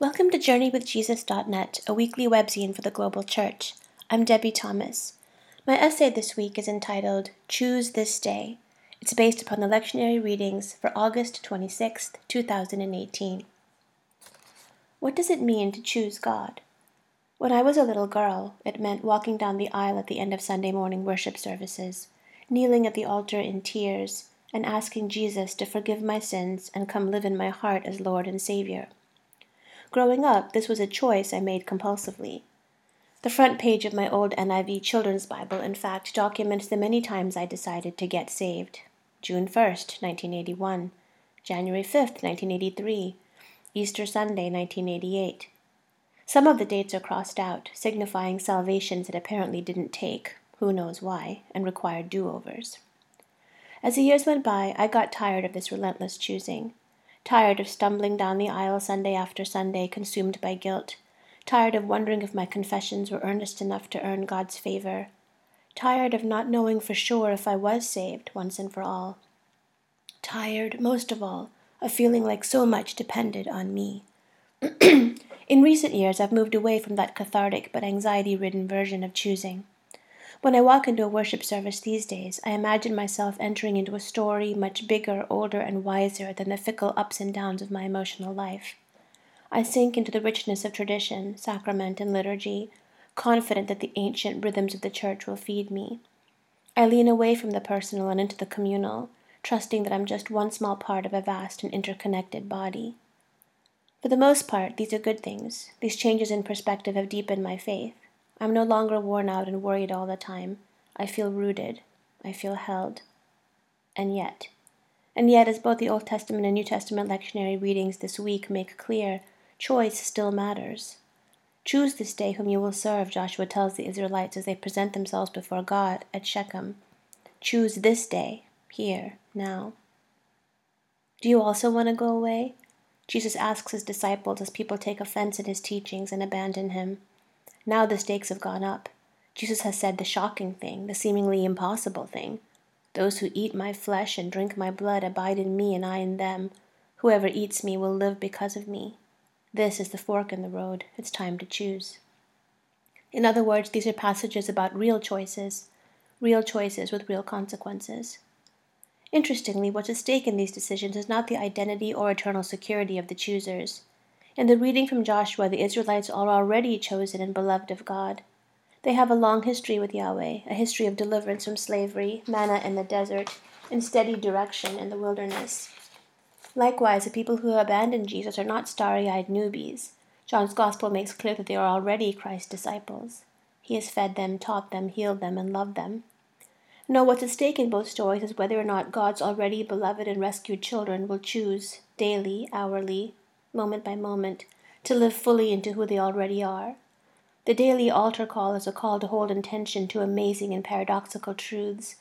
Welcome to JourneyWithJesus.net, a weekly webzine for the global church. I'm Debie Thomas. My essay this week is entitled Choose This Day. It's based upon the lectionary readings for August 26, 2018. What does it mean to choose God? When I was a little girl, it meant walking down the aisle at the end of Sunday morning worship services, kneeling at the altar in tears, and asking Jesus to forgive my sins and come live in my heart as Lord and Savior. Growing up, this was a choice I made compulsively. The front page of my old NIV Children's Bible, in fact, documents the many times I decided to get saved June 1st, 1981, January 5th, 1983, Easter Sunday, 1988. Some of the dates are crossed out, signifying salvations that apparently didn't take, who knows why, and required do overs. As the years went by, I got tired of this relentless choosing tired of stumbling down the aisle Sunday after Sunday, consumed by guilt, tired of wondering if my confessions were earnest enough to earn God's favor, tired of not knowing for sure if I was saved once and for all, tired, most of all, of feeling like so much depended on me. In recent years, I've moved away from that cathartic but anxiety ridden version of choosing. When I walk into a worship service these days, I imagine myself entering into a story much bigger, older, and wiser than the fickle ups and downs of my emotional life. I sink into the richness of tradition, sacrament, and liturgy, confident that the ancient rhythms of the church will feed me. I lean away from the personal and into the communal, trusting that I'm just one small part of a vast and interconnected body. For the most part, these are good things. These changes in perspective have deepened my faith. I'm no longer worn out and worried all the time. I feel rooted. I feel held. And yet, and yet, as both the Old Testament and New Testament lectionary readings this week make clear, choice still matters. Choose this day whom you will serve, Joshua tells the Israelites as they present themselves before God at Shechem. Choose this day, here, now. Do you also want to go away? Jesus asks his disciples as people take offense at his teachings and abandon him. Now the stakes have gone up. Jesus has said the shocking thing, the seemingly impossible thing. Those who eat my flesh and drink my blood abide in me, and I in them. Whoever eats me will live because of me. This is the fork in the road. It's time to choose. In other words, these are passages about real choices, real choices with real consequences. Interestingly, what's at stake in these decisions is not the identity or eternal security of the choosers. In the reading from Joshua, the Israelites are already chosen and beloved of God. They have a long history with Yahweh, a history of deliverance from slavery, manna in the desert, and steady direction in the wilderness. Likewise, the people who abandon Jesus are not starry eyed newbies. John's Gospel makes clear that they are already Christ's disciples. He has fed them, taught them, healed them, and loved them. No, what's at stake in both stories is whether or not God's already beloved and rescued children will choose, daily, hourly, moment by moment, to live fully into who they already are. The daily altar call is a call to hold intention to amazing and paradoxical truths.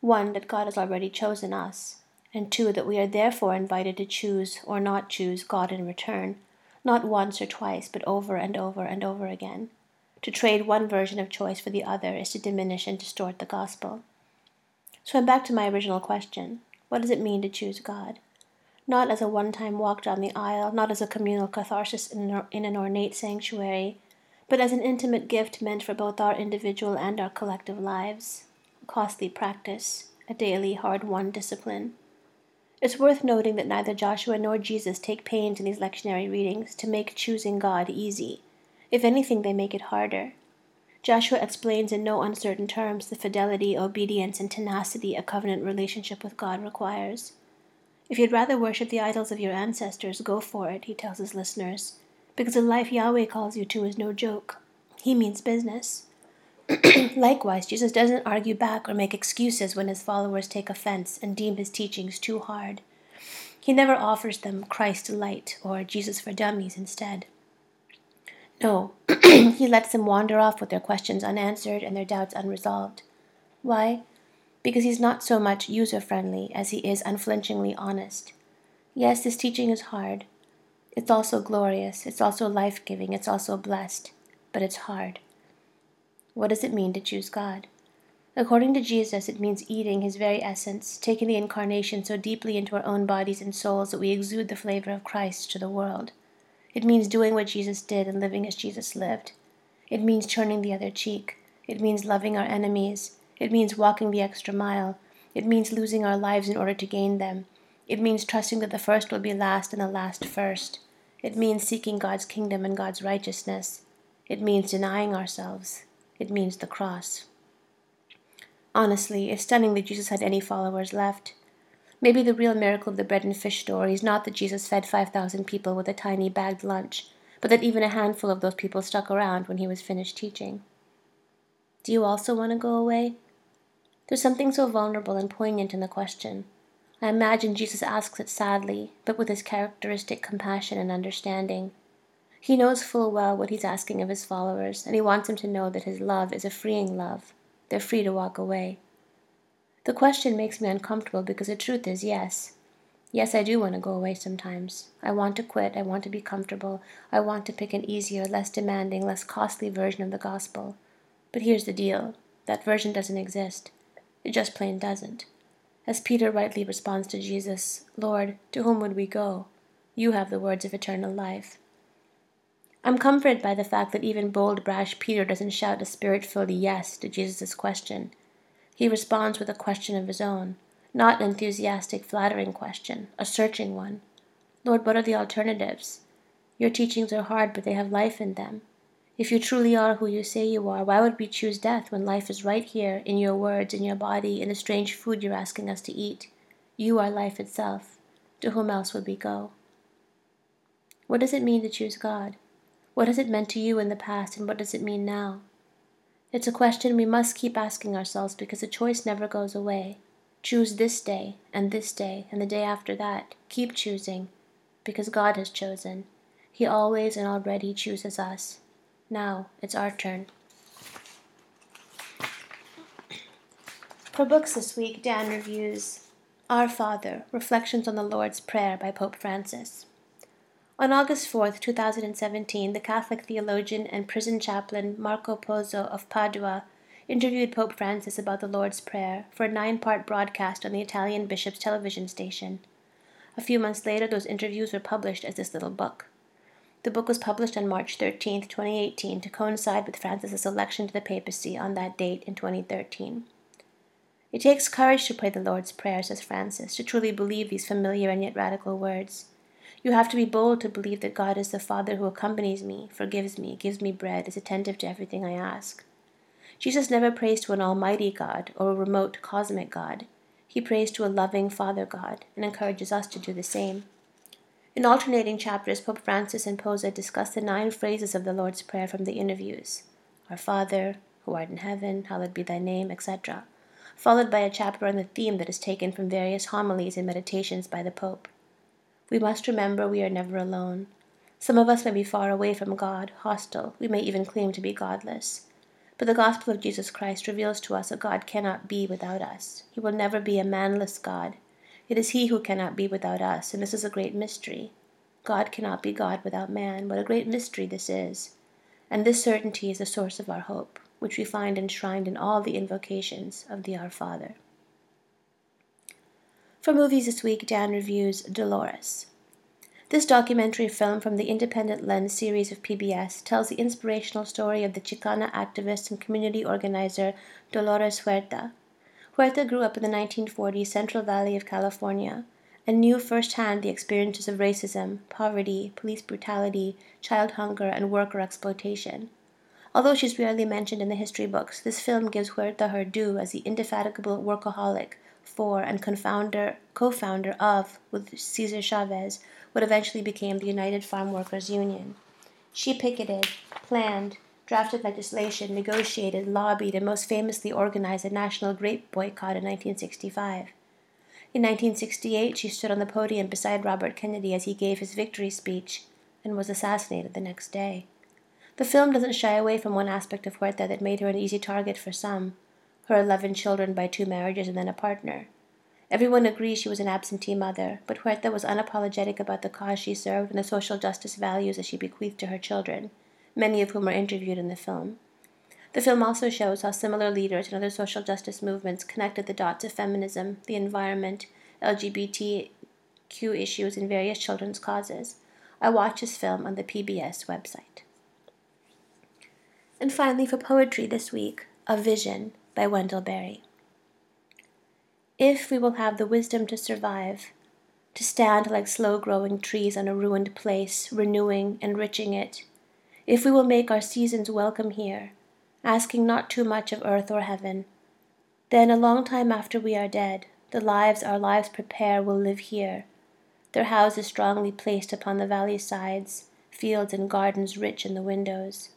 One, that God has already chosen us, and two, that we are therefore invited to choose or not choose God in return, not once or twice, but over and over and over again. To trade one version of choice for the other is to diminish and distort the gospel. So I'm back to my original question what does it mean to choose God? Not as a one time walk down the aisle, not as a communal catharsis in an, ornate sanctuary, but as an intimate gift meant for both our individual and our collective lives, a costly practice, a daily hard won discipline. It's worth noting that neither Joshua nor Jesus take pains in these lectionary readings to make choosing God easy. If anything, they make it harder. Joshua explains in no uncertain terms the fidelity, obedience, and tenacity a covenant relationship with God requires. If you'd rather worship the idols of your ancestors, go for it, he tells his listeners, because the life Yahweh calls you to is no joke. He means business. Likewise, Jesus doesn't argue back or make excuses when his followers take offense and deem his teachings too hard. He never offers them Christ light or Jesus for dummies instead. No, he lets them wander off with their questions unanswered and their doubts unresolved. Why? Because he's not so much user friendly as he is unflinchingly honest. Yes, this teaching is hard. It's also glorious, it's also life giving, it's also blessed, but it's hard. What does it mean to choose God? According to Jesus, it means eating his very essence, taking the incarnation so deeply into our own bodies and souls that we exude the flavor of Christ to the world. It means doing what Jesus did and living as Jesus lived. It means turning the other cheek. It means loving our enemies. It means walking the extra mile. It means losing our lives in order to gain them. It means trusting that the first will be last and the last first. It means seeking God's kingdom and God's righteousness. It means denying ourselves. It means the cross. Honestly, it's stunning that Jesus had any followers left. Maybe the real miracle of the bread and fish story is not that Jesus fed 5,000 people with a tiny bagged lunch, but that even a handful of those people stuck around when he was finished teaching. Do you also want to go away? There's something so vulnerable and poignant in the question. I imagine Jesus asks it sadly, but with his characteristic compassion and understanding. He knows full well what he's asking of his followers, and he wants them to know that his love is a freeing love. They're free to walk away. The question makes me uncomfortable because the truth is yes. Yes, I do want to go away sometimes. I want to quit. I want to be comfortable. I want to pick an easier, less demanding, less costly version of the gospel. But here's the deal that version doesn't exist. It just plain doesn't. As Peter rightly responds to Jesus, Lord, to whom would we go? You have the words of eternal life. I'm comforted by the fact that even bold, brash Peter doesn't shout a spirit filled yes to Jesus' question. He responds with a question of his own, not an enthusiastic, flattering question, a searching one. Lord, what are the alternatives? Your teachings are hard, but they have life in them. If you truly are who you say you are, why would we choose death when life is right here in your words, in your body, in the strange food you're asking us to eat? You are life itself. To whom else would we go? What does it mean to choose God? What has it meant to you in the past, and what does it mean now? It's a question we must keep asking ourselves because the choice never goes away. Choose this day, and this day, and the day after that. Keep choosing, because God has chosen. He always and already chooses us. Now it's our turn. For books this week, Dan reviews Our Father Reflections on the Lord's Prayer by Pope Francis. On August 4, 2017, the Catholic theologian and prison chaplain Marco Pozza of Padua interviewed Pope Francis about the Lord's Prayer for a nine part broadcast on the Italian bishop's television station. A few months later, those interviews were published as this little book. The book was published on March 13, 2018, to coincide with Francis's election to the papacy on that date in 2013. It takes courage to pray the Lord's Prayer, says Francis, to truly believe these familiar and yet radical words. You have to be bold to believe that God is the Father who accompanies me, forgives me, gives me bread, is attentive to everything I ask. Jesus never prays to an almighty God or a remote cosmic God. He prays to a loving Father God and encourages us to do the same. In alternating chapters, Pope Francis and Pozza discuss the nine phrases of the Lord's Prayer from the interviews Our Father, who art in heaven, hallowed be thy name, etc., followed by a chapter on the theme that is taken from various homilies and meditations by the Pope. We must remember we are never alone. Some of us may be far away from God, hostile, we may even claim to be godless. But the gospel of Jesus Christ reveals to us that God cannot be without us. He will never be a manless God. It is He who cannot be without us, and this is a great mystery. God cannot be God without man. What a great mystery this is! And this certainty is the source of our hope, which we find enshrined in all the invocations of the Our Father. For movies this week, Dan reviews Dolores. This documentary film from the Independent Lens series of PBS tells the inspirational story of the Chicana activist and community organizer Dolores Huerta, Huerta grew up in the 1940s Central Valley of California and knew firsthand the experiences of racism, poverty, police brutality, child hunger, and worker exploitation. Although she's rarely mentioned in the history books, this film gives Huerta her due as the indefatigable workaholic for and co-founder, co-founder of, with Cesar Chavez, what eventually became the United Farm Workers Union. She picketed, planned, drafted legislation, negotiated, lobbied, and most famously organized a national grape boycott in 1965. In 1968, she stood on the podium beside Robert Kennedy as he gave his victory speech and was assassinated the next day. The film doesn't shy away from one aspect of Huerta that made her an easy target for some her 11 children by two marriages and then a partner. Everyone agrees she was an absentee mother, but Huerta was unapologetic about the cause she served and the social justice values that she bequeathed to her children many of whom are interviewed in the film. The film also shows how similar leaders in other social justice movements connected the dots of feminism, the environment, LGBTQ issues, and various children's causes, I watched this film on the PBS website. And finally, for poetry this week, A Vision by Wendell Berry. If we will have the wisdom to survive, to stand like slow growing trees on a ruined place, renewing, enriching it, if we will make our seasons welcome here, asking not too much of earth or heaven, then a long time after we are dead, the lives our lives prepare will live here, their houses strongly placed upon the valley sides, fields and gardens rich in the windows.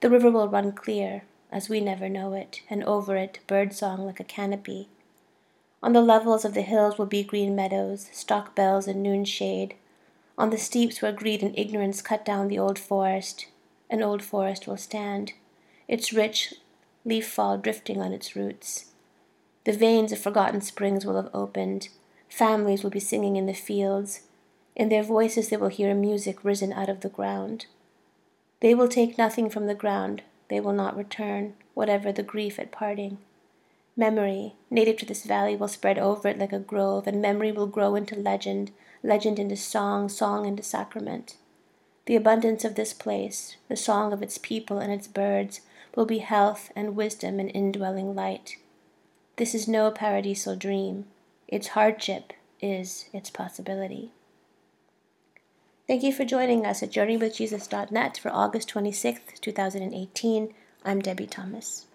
The river will run clear, as we never know it, and over it bird song like a canopy. On the levels of the hills will be green meadows, stock bells and noon shade. On the steeps where greed and ignorance cut down the old forest, an old forest will stand, its rich leaf fall drifting on its roots. The veins of forgotten springs will have opened. Families will be singing in the fields. In their voices they will hear a music risen out of the ground. They will take nothing from the ground. They will not return, whatever the grief at parting. Memory, native to this valley, will spread over it like a grove, and memory will grow into legend, legend into song, song into sacrament. The abundance of this place, the song of its people and its birds, will be health and wisdom and indwelling light. This is no paradisal dream. Its hardship is its possibility. Thank you for joining us at JourneyWithJesus.net for August 26th, 2018. I'm Debie Thomas.